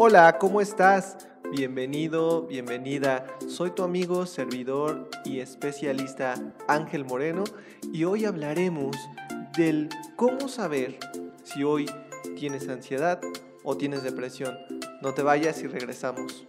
Hola, ¿cómo estás? Bienvenido, bienvenida. Soy tu amigo, servidor y especialista Ángel Moreno y hoy hablaremos del cómo saber si hoy tienes ansiedad o tienes depresión. No te vayas y regresamos.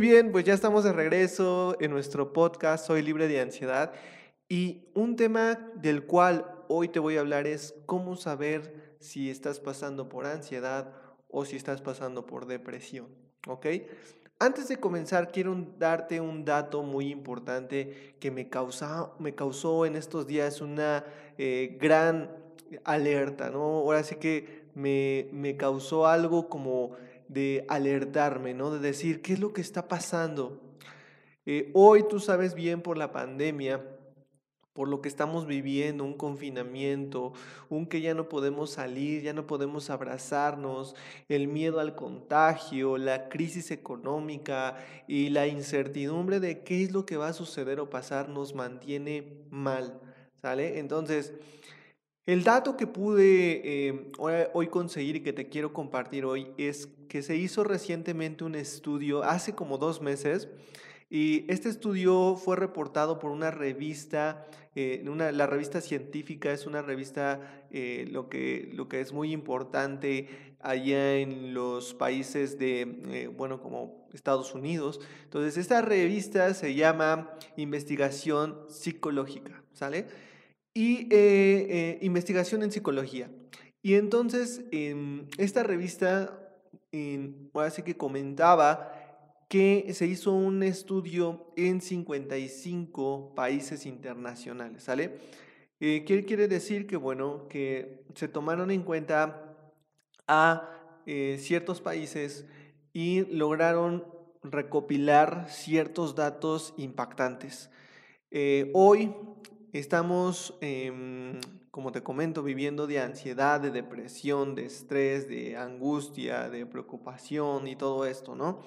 Muy bien, pues ya estamos de regreso en nuestro podcast Soy libre de ansiedad y un tema del cual hoy te voy a hablar es cómo saber si estás pasando por ansiedad o si estás pasando por depresión, ¿ok? Antes de comenzar, quiero darte un dato muy importante que me, causa, me causó en estos días una eh, gran alerta, ¿no? Ahora sí que me, me causó algo como de alertarme, ¿no? De decir, ¿qué es lo que está pasando? Eh, hoy tú sabes bien por la pandemia, por lo que estamos viviendo, un confinamiento, un que ya no podemos salir, ya no podemos abrazarnos, el miedo al contagio, la crisis económica y la incertidumbre de qué es lo que va a suceder o pasar nos mantiene mal, ¿sale? Entonces, el dato que pude eh, hoy conseguir y que te quiero compartir hoy es que se hizo recientemente un estudio hace como dos meses y este estudio fue reportado por una revista, eh, una, la revista científica es una revista eh, lo, que, lo que es muy importante allá en los países de, bueno, como Estados Unidos. Entonces, esta revista se llama Investigación Psicológica, ¿sale? Y eh, eh, investigación en psicología. Y entonces en esta revista, ahora sí que comentaba que se hizo un estudio en 55 países internacionales, ¿sale? Eh, ¿Qué quiere decir? Que bueno, que se tomaron en cuenta a ciertos países y lograron recopilar ciertos datos impactantes. hoy Estamos, em, como te comento, viviendo de ansiedad, de depresión, de estrés, de angustia, de preocupación y todo esto, ¿no?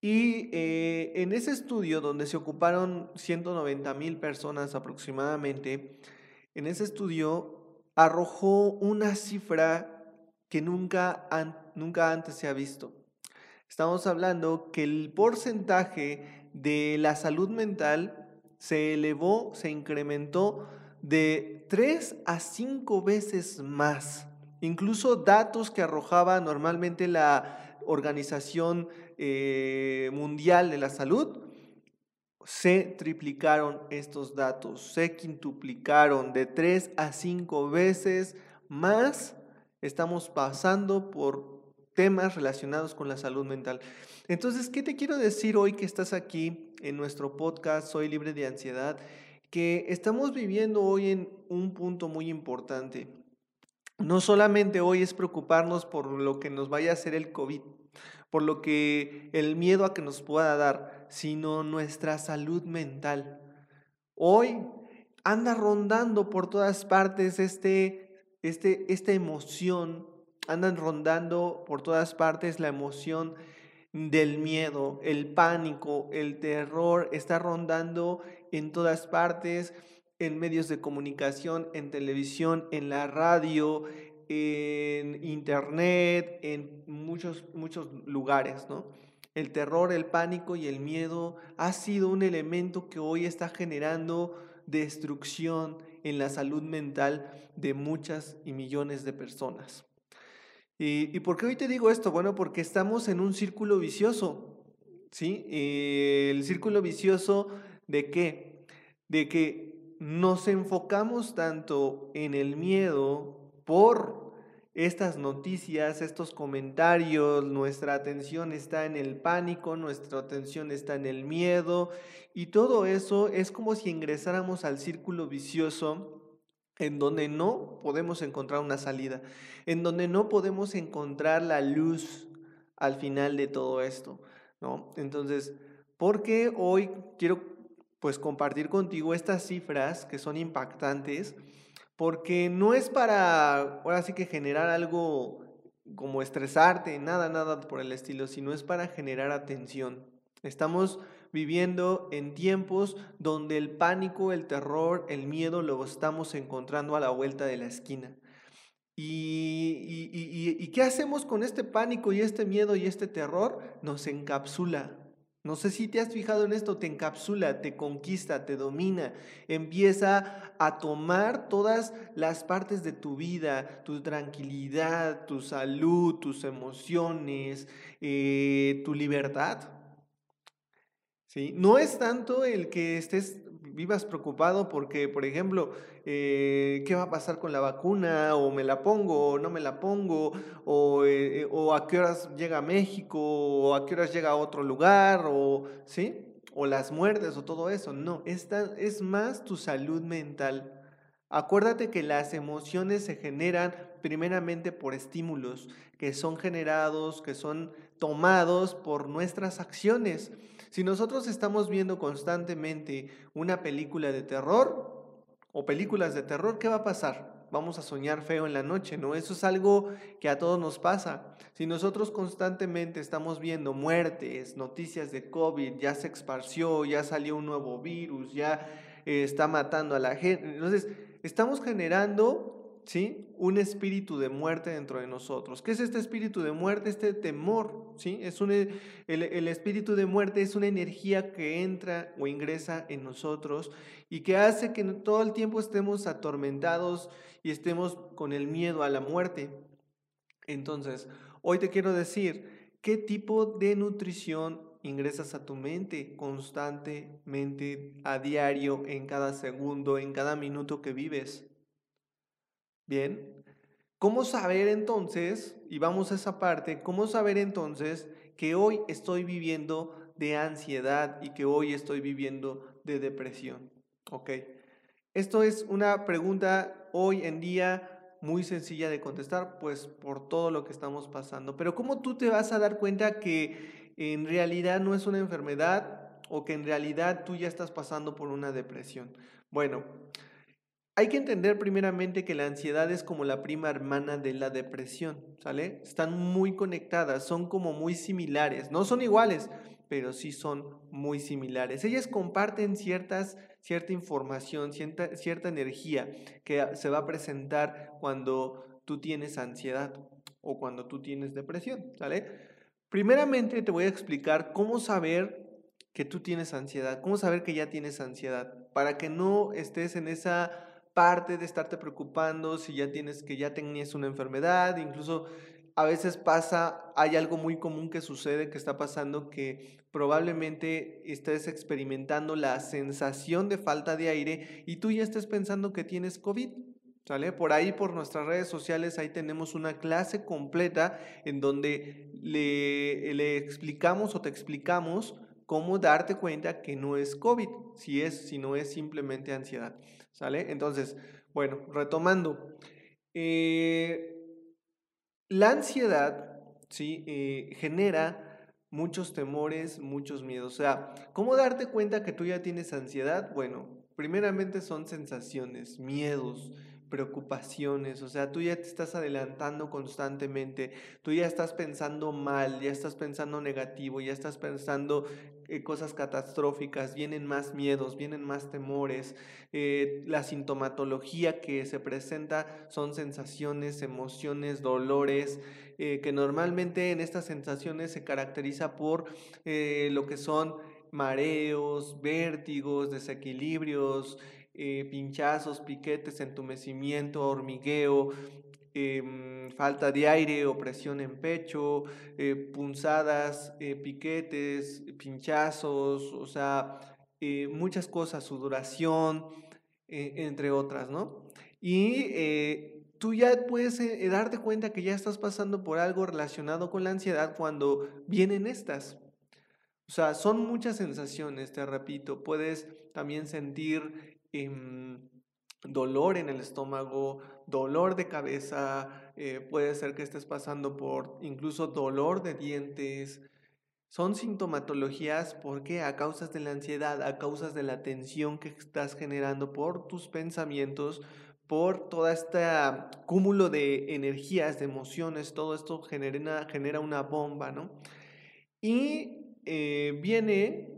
Y eh, en ese estudio donde se ocuparon 190 mil personas aproximadamente, en ese estudio arrojó una cifra que nunca, nunca antes se ha visto. Estamos hablando que el porcentaje de la salud mental se elevó, se incrementó de tres a cinco veces más. Incluso datos que arrojaba normalmente la Organización eh, Mundial de la Salud, se triplicaron estos datos, se quintuplicaron de tres a cinco veces más. Estamos pasando por temas relacionados con la salud mental. Entonces, ¿qué te quiero decir hoy que estás aquí en nuestro podcast Soy libre de ansiedad? Que estamos viviendo hoy en un punto muy importante. No solamente hoy es preocuparnos por lo que nos vaya a hacer el COVID, por lo que el miedo a que nos pueda dar, sino nuestra salud mental. Hoy anda rondando por todas partes este, este, esta emoción, andan rondando por todas partes la emoción del miedo, el pánico, el terror está rondando en todas partes, en medios de comunicación, en televisión, en la radio, en internet, en muchos, muchos lugares, ¿no? El terror, el pánico y el miedo ha sido un elemento que hoy está generando destrucción en la salud mental de muchas y millones de personas. ¿Y, por qué hoy te digo esto? Bueno, porque estamos en un círculo vicioso, ¿sí? el círculo vicioso de qué? De que nos enfocamos tanto en el miedo por estas noticias, estos comentarios, nuestra atención está en el pánico, nuestra atención está en el miedo y todo eso es como si ingresáramos al círculo vicioso en donde no podemos encontrar una salida, en donde no podemos encontrar la luz al final de todo esto, ¿no? Entonces, ¿por qué hoy quiero pues compartir contigo estas cifras que son impactantes? Porque no es para, ahora sí que generar algo como estresarte, nada, nada por el estilo, sino es para generar atención. Estamos viviendo en tiempos donde el pánico, el terror, el miedo lo estamos encontrando a la vuelta de la esquina. ¿Y, y, qué hacemos con este pánico y este miedo y este terror? Nos encapsula. No sé si te has fijado en esto, te encapsula, te conquista, te domina, empieza a tomar todas las partes de tu vida, tu tranquilidad, tu salud, tus emociones, eh, tu libertad. No es tanto el que estés vivas preocupado porque, por ejemplo, eh, ¿qué va a pasar con la vacuna? O me la pongo, o no me la pongo, o, eh, o a qué horas llega a México, o a qué horas llega a otro lugar, o, ¿sí? O las muertes, o todo eso. No, esta es más tu salud mental. Acuérdate que las emociones se generan primeramente por estímulos que son generados, que son tomados por nuestras acciones. Si nosotros estamos viendo constantemente una película de terror o películas de terror, ¿qué va a pasar? Vamos a soñar feo en la noche, ¿no? Eso es algo que a todos nos pasa. Si nosotros constantemente estamos viendo muertes, noticias de COVID, ya se esparció, ya salió un nuevo virus, ya eh, está matando a la gente, entonces estamos generando ¿sí? Un espíritu de muerte dentro de nosotros. ¿Qué es este espíritu de muerte? Este temor, ¿sí? Es un, el, el, espíritu de muerte es una energía que entra o ingresa en nosotros y que hace que todo el tiempo estemos atormentados y estemos con el miedo a la muerte. Entonces, hoy te quiero decir, ¿qué tipo de nutrición ingresas a tu mente constantemente, a diario, en cada segundo, en cada minuto que vives? Bien, ¿cómo saber entonces, y vamos a esa parte, cómo saber entonces que hoy estoy viviendo de ansiedad y que hoy estoy viviendo de depresión? Ok, esto es una pregunta hoy en día muy sencilla de contestar, pues por todo lo que estamos pasando. Pero ¿cómo tú te vas a dar cuenta que en realidad no es una enfermedad o que en realidad tú ya estás pasando por una depresión? Bueno, hay que entender primeramente que la ansiedad es como la prima hermana de la depresión, ¿sale? Están muy conectadas, son como muy similares, no son iguales, pero sí son muy similares. Ellas comparten ciertas, cierta información, cierta, cierta energía que se va a presentar cuando tú tienes ansiedad o cuando tú tienes depresión, ¿sale? Primeramente te voy a explicar cómo saber que tú tienes ansiedad, cómo saber que ya tienes ansiedad, para que no estés en esa parte de estarte preocupando si ya tienes que ya tenías una enfermedad, incluso a veces pasa, hay algo muy común que sucede, que está pasando, que probablemente estés experimentando la sensación de falta de aire y tú ya estés pensando que tienes COVID. ¿Sale? Por ahí, por nuestras redes sociales, ahí tenemos una clase completa en donde le, le explicamos o te explicamos cómo darte cuenta que no es COVID, si es, si no es simplemente ansiedad. ¿Sale? Entonces, bueno, retomando. Eh, la ansiedad, ¿sí? Eh, genera muchos temores, muchos miedos. O sea, ¿cómo darte cuenta que tú ya tienes ansiedad? Bueno, primeramente son sensaciones, miedos, preocupaciones, o sea, tú ya te estás adelantando constantemente, tú ya estás pensando mal, ya estás pensando negativo, ya estás pensando eh, cosas catastróficas, vienen más miedos, vienen más temores, eh, la sintomatología que se presenta son sensaciones, emociones, dolores, eh, que normalmente en estas sensaciones se caracteriza por lo que son mareos, vértigos, desequilibrios, eh, pinchazos, piquetes, entumecimiento, hormigueo, em, falta de aire, opresión en pecho, eh, punzadas, eh, piquetes, pinchazos, o sea, muchas cosas, sudoración, entre otras, ¿no? Y tú ya puedes darte cuenta que ya estás pasando por algo relacionado con la ansiedad cuando vienen estas. O sea, son muchas sensaciones, te repito. Puedes también sentir Em, dolor en el estómago, dolor de cabeza, eh, puede ser que estés pasando por incluso dolor de dientes. Son sintomatologías porque a causas de la ansiedad, a causas de la tensión que estás generando por tus pensamientos, por todo este cúmulo de energías, de emociones, todo esto genera, genera una bomba, ¿no? Y eh, viene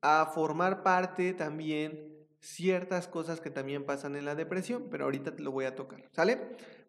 a formar parte también ciertas cosas que también pasan en la depresión, pero ahorita te lo voy a tocar, ¿sale?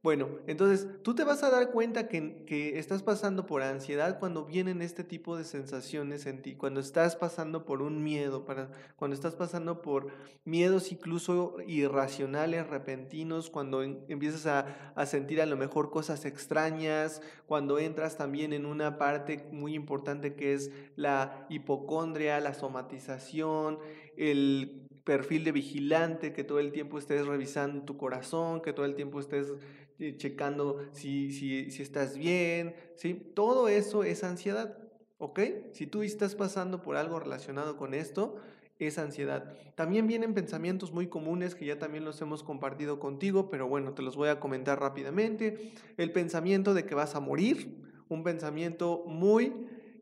Bueno, entonces tú te vas a dar cuenta que, que, estás pasando por ansiedad cuando vienen este tipo de sensaciones en ti, cuando estás pasando por un miedo, para, cuando estás pasando por miedos incluso irracionales, repentinos, cuando empiezas a, a sentir a lo mejor cosas extrañas, cuando entras también en una parte muy importante que es la hipocondria, la somatización, el perfil de vigilante, que todo el tiempo estés revisando tu corazón, que todo el tiempo estés eh, checando si, si, si estás bien, ¿sí? Todo eso es ansiedad, ¿ok? Si tú estás pasando por algo relacionado con esto, es ansiedad. También vienen pensamientos muy comunes que ya también los hemos compartido contigo, pero bueno, te los voy a comentar rápidamente. El pensamiento de que vas a morir, un pensamiento muy,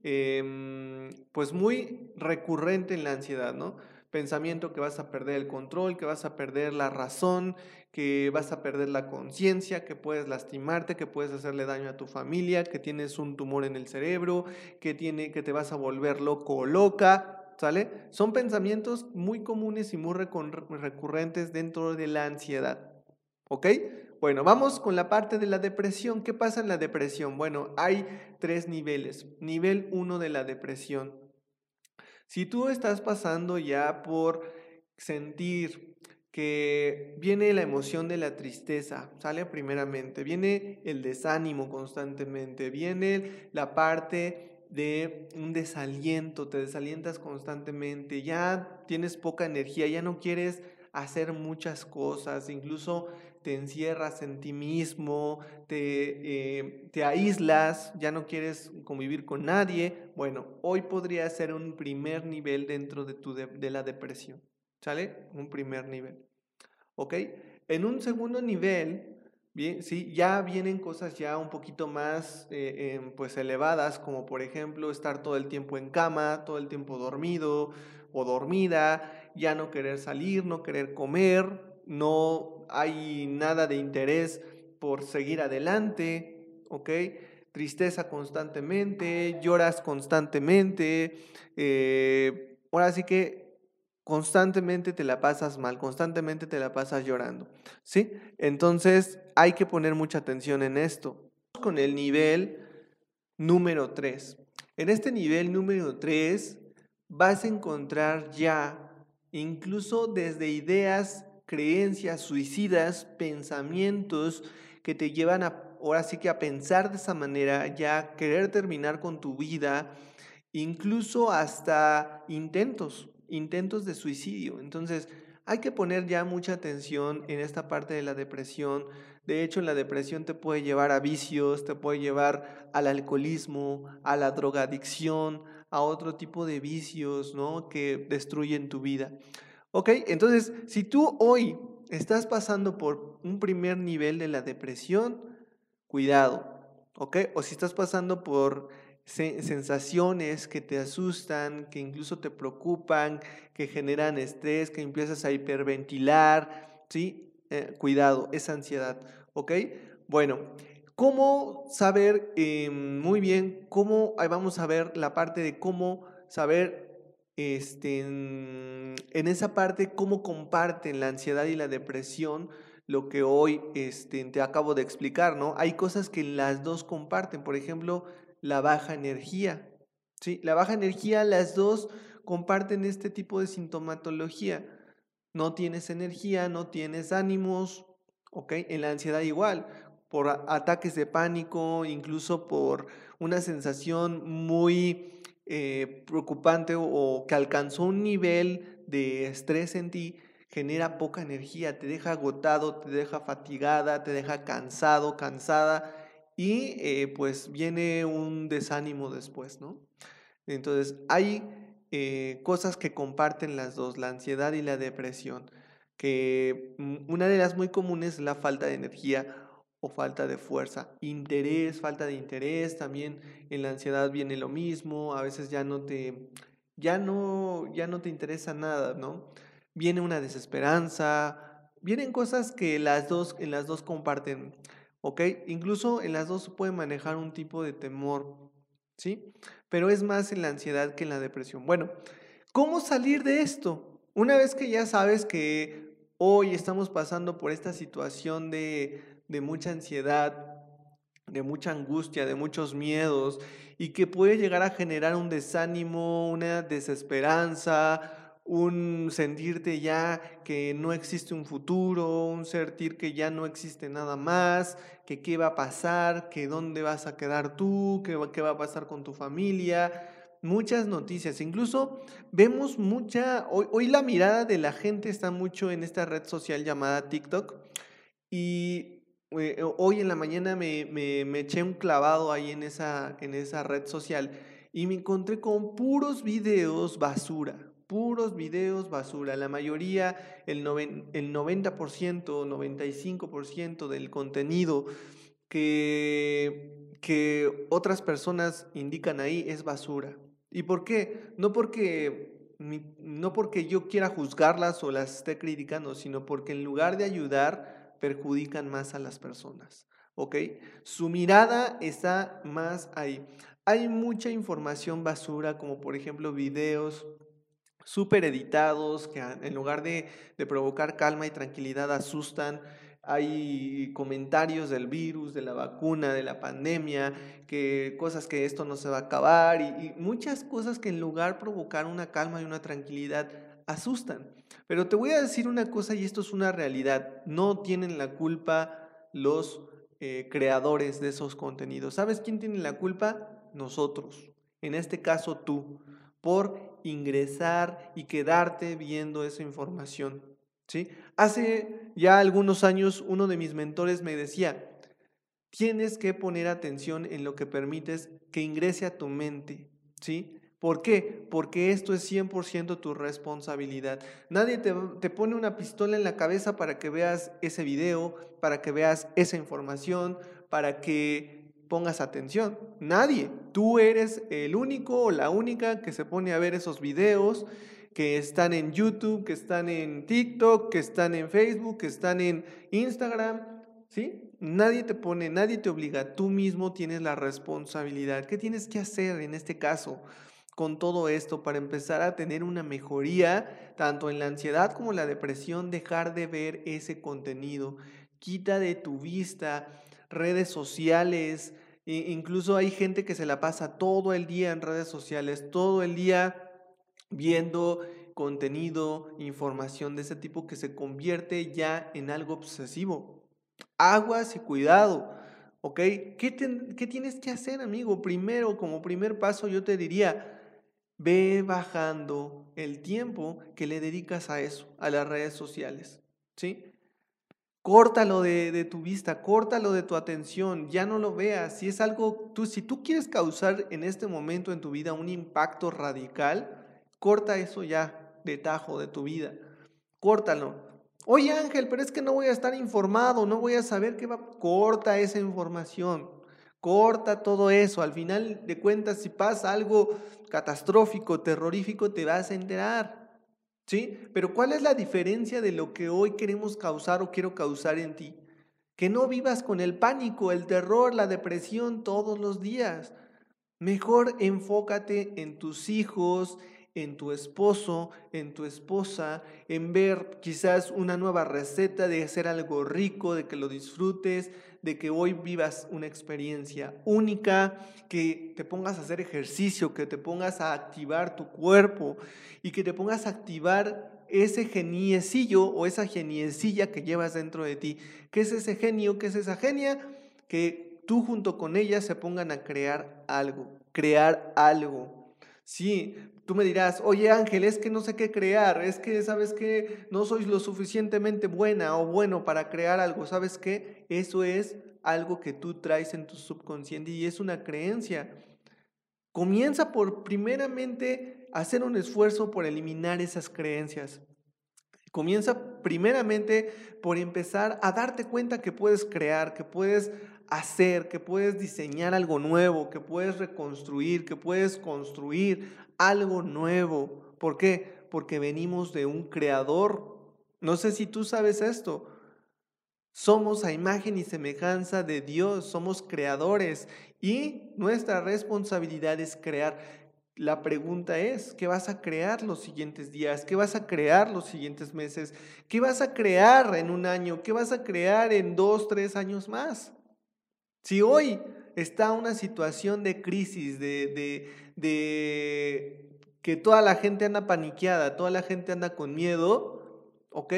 em, pues muy recurrente en la ansiedad, ¿no? Pensamiento que vas a perder el control, que vas a perder la razón, que vas a perder la conciencia, que puedes lastimarte, que puedes hacerle daño a tu familia, que tienes un tumor en el cerebro, que, tiene, que te vas a volver loco o loca, ¿sale? Son pensamientos muy comunes y muy recurrentes dentro de la ansiedad, ¿ok? Bueno, vamos con la parte de la depresión. ¿Qué pasa en la depresión? Bueno, hay tres niveles. Nivel 1 de la depresión si tú estás pasando ya por sentir que viene la emoción de la tristeza, sale primeramente, viene el desánimo constantemente, viene la parte de un desaliento, te desalientas constantemente, ya tienes poca energía, ya no quieres hacer muchas cosas, incluso te encierras en ti mismo, te, eh, te aíslas, ya no quieres convivir con nadie. Bueno, hoy podría ser un primer nivel dentro de, tu de, la depresión. ¿Sale? Un primer nivel. ¿Ok? En un segundo nivel, bien, sí, ya vienen cosas ya un poquito más eh, em, pues elevadas, como por ejemplo estar todo el tiempo en cama, todo el tiempo dormido o dormida, ya no querer salir, no querer comer, no hay nada de interés por seguir adelante, ¿ok? Tristeza constantemente, lloras constantemente, eh, ahora sí que constantemente te la pasas mal, constantemente te la pasas llorando, ¿sí? Entonces hay que poner mucha atención en esto. Con el nivel número 3. En este nivel número 3 vas a encontrar ya incluso desde ideas creencias suicidas, pensamientos que te llevan a, ahora sí que a pensar de esa manera, ya querer terminar con tu vida, incluso hasta intentos, intentos de suicidio. Entonces, hay que poner ya mucha atención en esta parte de la depresión. De hecho, la depresión te puede llevar a vicios, te puede llevar al alcoholismo, a la drogadicción, a otro tipo de vicios, ¿no? Que destruyen tu vida. ¿Ok? Entonces, si tú hoy estás pasando por un primer nivel de la depresión, cuidado. ¿Ok? O si estás pasando por sensaciones que te asustan, que incluso te preocupan, que generan estrés, que empiezas a hiperventilar, ¿sí? Eh, cuidado, es ansiedad, ¿ok? Bueno, ¿cómo saber em, muy bien, cómo, ahí vamos a ver la parte de cómo saber este, en, esa parte, cómo comparten la ansiedad y la depresión lo que hoy este, te acabo de explicar, ¿no? Hay cosas que las dos comparten, por ejemplo, la baja energía, ¿sí? La baja energía, las dos comparten este tipo de sintomatología. No tienes energía, no tienes ánimos, ¿ok? En la ansiedad igual, por ataques de pánico, incluso por una sensación muy eh, preocupante o, que alcanzó un nivel de estrés en ti, genera poca energía, te deja agotado, te deja fatigada, te deja cansado, cansada y eh, pues viene un desánimo después, ¿no? Entonces hay eh, cosas que comparten las dos, la ansiedad y la depresión, que mm, una de las muy comunes es la falta de energía o falta de fuerza. Interés, falta de interés, también en la ansiedad viene lo mismo, a veces ya no te, ya no, ya no te interesa nada, ¿no? Viene una desesperanza, vienen cosas que las dos, en las dos comparten, ¿ok? Incluso en las dos se puede manejar un tipo de temor, ¿sí? Pero es más en la ansiedad que en la depresión. Bueno, ¿cómo salir de esto? Una vez que ya sabes que hoy estamos pasando por esta situación de, de mucha ansiedad, de mucha angustia, de muchos miedos, y que puede llegar a generar un desánimo, una desesperanza, un sentirte ya que no existe un futuro, un sentir que ya no existe nada más, que qué va a pasar, que dónde vas a quedar tú, qué, qué va a pasar con tu familia. Muchas noticias, incluso vemos mucha, hoy, hoy la mirada de la gente está mucho en esta red social llamada TikTok y eh, hoy en la mañana me, me, me, eché un clavado ahí en esa, en esa red social y me encontré con puros videos basura puros videos basura. La mayoría, el, el 90%, 95% del contenido que, que otras personas indican ahí es basura. ¿Y por qué? No porque, no porque yo quiera juzgarlas o las esté criticando, sino porque en lugar de ayudar, perjudican más a las personas. ¿Ok? Su mirada está más ahí. Hay mucha información basura, como por ejemplo videos súper editados, que en lugar de, provocar calma y tranquilidad asustan. Hay comentarios del virus, de la vacuna, de la pandemia, que cosas que esto no se va a acabar y, y muchas cosas que en lugar de provocar una calma y una tranquilidad asustan. Pero te voy a decir una cosa y esto es una realidad. No tienen la culpa los eh, creadores de esos contenidos. ¿Sabes quién tiene la culpa? Nosotros. En este caso tú por ingresar y quedarte viendo esa información. ¿sí? Hace ya algunos años uno de mis mentores me decía, tienes que poner atención en lo que permites que ingrese a tu mente. ¿sí? ¿Por qué? Porque esto es 100% tu responsabilidad. Nadie te, te, pone una pistola en la cabeza para que veas ese video, para que veas esa información, para que pongas atención. Nadie. Tú eres el único o la única que se pone a ver esos videos que están en YouTube, que están en TikTok, que están en Facebook, que están en Instagram. ¿Sí? Nadie te pone, nadie te obliga. Tú mismo tienes la responsabilidad. ¿Qué tienes que hacer en este caso? Con todo esto para empezar a tener una mejoría tanto en la ansiedad como en la depresión, dejar de ver ese contenido. Quita de tu vista redes sociales, incluso hay gente que se la pasa todo el día en redes sociales, todo el día viendo contenido, información de ese tipo que se convierte ya en algo obsesivo. Aguas y cuidado, ¿ok? ¿Qué, ¿Qué tienes que hacer, amigo? Primero, como primer paso, yo te diría, ve bajando el tiempo que le dedicas a eso, a las redes sociales, ¿sí? Córtalo de, de, tu vista, córtalo de tu atención, ya no lo veas. Si es algo, tú, si tú quieres causar en este momento en tu vida un impacto radical, corta eso ya de tajo de tu vida. Córtalo. Oye Ángel, pero es que no voy a estar informado, no voy a saber qué va. Corta esa información, corta todo eso. Al final de cuentas, si pasa algo catastrófico, terrorífico, te vas a enterar. ¿Sí? Pero ¿cuál es la diferencia de lo que hoy queremos causar o quiero causar en ti? Que no vivas con el pánico, el terror, la depresión todos los días. Mejor enfócate en tus hijos, en tu esposo, en tu esposa, en ver quizás una nueva receta de hacer algo rico, de que lo disfrutes, de que hoy vivas una experiencia única, que te pongas a hacer ejercicio, que te pongas a activar tu cuerpo y que te pongas a activar ese geniecillo o esa geniecilla que llevas dentro de ti. ¿Qué es ese genio? ¿Qué es esa genia? Que tú junto con ella se pongan a crear algo, crear algo. Sí, tú me dirás, oye Ángel, es que no sé qué crear, es que sabes que no soy lo suficientemente buena o bueno para crear algo, ¿sabes qué? Eso es algo que tú traes en tu subconsciente y es una creencia. Comienza por primeramente hacer un esfuerzo por eliminar esas creencias. Comienza primeramente por empezar a darte cuenta que puedes crear, que puedes hacer, que puedes diseñar algo nuevo, que puedes reconstruir, que puedes construir algo nuevo. ¿Por qué? Porque venimos de un creador No sé si tú sabes esto. Somos a imagen y semejanza de Dios, somos creadores y nuestra responsabilidad es crear. La pregunta es, ¿qué vas a crear los siguientes días? ¿Qué vas a crear los siguientes meses? ¿Qué vas a crear en un año? ¿Qué vas a crear en dos, tres años más? Si hoy está una situación de crisis, de, de, que toda la gente anda paniqueada, toda la gente anda con miedo, ¿ok?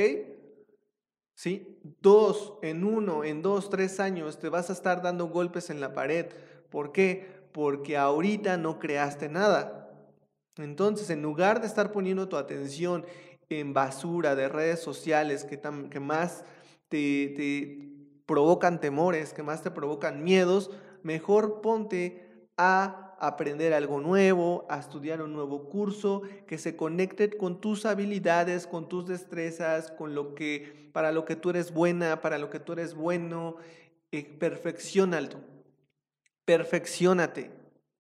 ¿Sí? Dos, en uno, en dos, tres años te vas a estar dando golpes en la pared. ¿Por qué? Porque ahorita no creaste nada. Entonces, en lugar de estar poniendo tu atención en basura de redes sociales que, que más te provocan temores, que más te provocan miedos, mejor ponte a aprender algo nuevo, a estudiar un nuevo curso que se conecte con tus habilidades, con tus destrezas, con lo que para lo que tú eres buena, para lo que tú eres bueno, eh, perfeccionalo. Perfeccionate.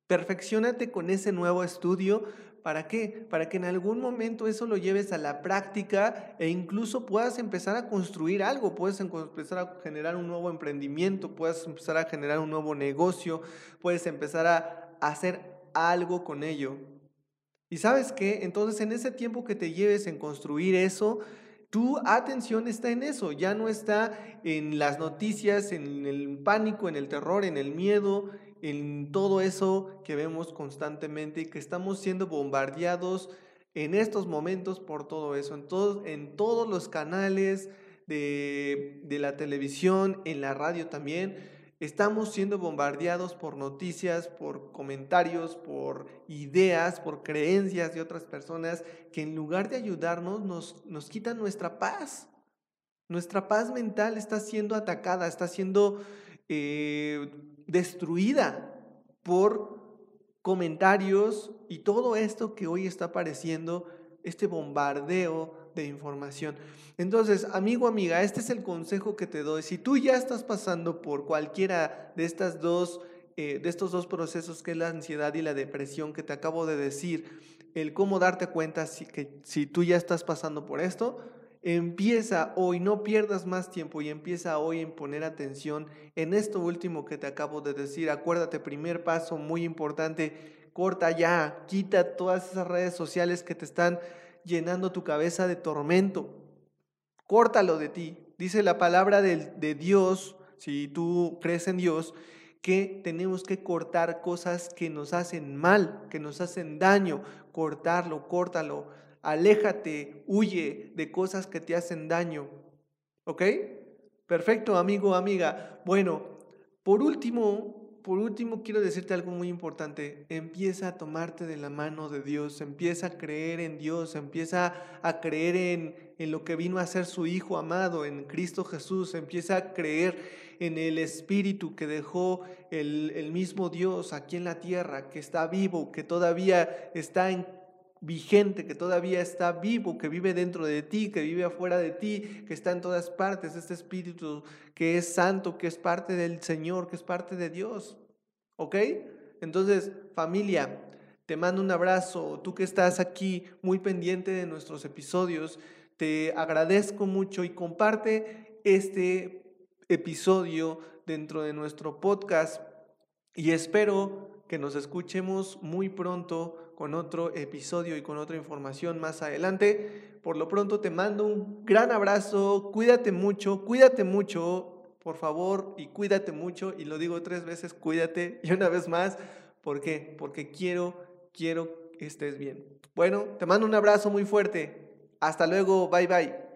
Perfeccionate con ese nuevo estudio ¿Para qué? Para que en algún momento eso lo lleves a la práctica e incluso puedas empezar a construir algo, puedes empezar a generar un nuevo emprendimiento, puedes empezar a generar un nuevo negocio, puedes empezar a hacer algo con ello. ¿Y sabes qué? Entonces en ese tiempo que te lleves en construir eso, tu atención está en eso, ya no está en las noticias, en el pánico, en el terror, en el miedo, en todo eso que vemos constantemente y que estamos siendo bombardeados en estos momentos por todo eso, en, todos, en todos los canales de, de la televisión, en la radio también. Estamos siendo bombardeados por noticias, por comentarios, por ideas, por creencias de otras personas que en lugar de ayudarnos nos, nos quitan nuestra paz. Nuestra paz mental está siendo atacada, está siendo eh, destruida por comentarios y todo esto que hoy está apareciendo, este bombardeo de información. Entonces, amigo, amiga, este es el consejo que te doy. Si tú ya estás pasando por cualquiera de estas dos, eh, de estos dos procesos que es la ansiedad y la depresión que te acabo de decir, el cómo darte cuenta que si tú ya estás pasando por esto, Empieza hoy, no pierdas más tiempo y empieza hoy en poner atención en esto último que te acabo de decir. Acuérdate, primer paso muy importante, corta ya, quita todas esas redes sociales que te están llenando tu cabeza de tormento. Córtalo de ti. Dice la palabra de, Dios, si tú crees en Dios, que tenemos que cortar cosas que nos hacen mal, que nos hacen daño. Cortarlo, córtalo aléjate, huye de cosas que te hacen daño. ¿Ok? Perfecto, amigo, amiga. Bueno, por último, por último quiero decirte algo muy importante. Empieza a tomarte de la mano de Dios, empieza a creer en Dios, empieza a creer en, en lo que vino a ser su Hijo amado, en Cristo Jesús, empieza a creer en el Espíritu que dejó el, el mismo Dios aquí en la tierra, que está vivo, que todavía está en vigente, que todavía está vivo, que vive dentro de ti, que vive afuera de ti, que está en todas partes, este Espíritu que es santo, que es parte del Señor, que es parte de Dios. ¿Ok? Entonces, familia, te mando un abrazo, tú que estás aquí muy pendiente de nuestros episodios, te agradezco mucho y comparte este episodio dentro de nuestro podcast y espero que nos escuchemos muy pronto con otro episodio y con otra información más adelante. Por lo pronto te mando un gran abrazo, cuídate mucho, cuídate mucho, por favor, y cuídate mucho, y lo digo tres veces, cuídate, y una vez más, ¿por qué? Porque quiero, quiero que estés bien. Bueno, te mando un abrazo muy fuerte. Hasta luego, bye bye.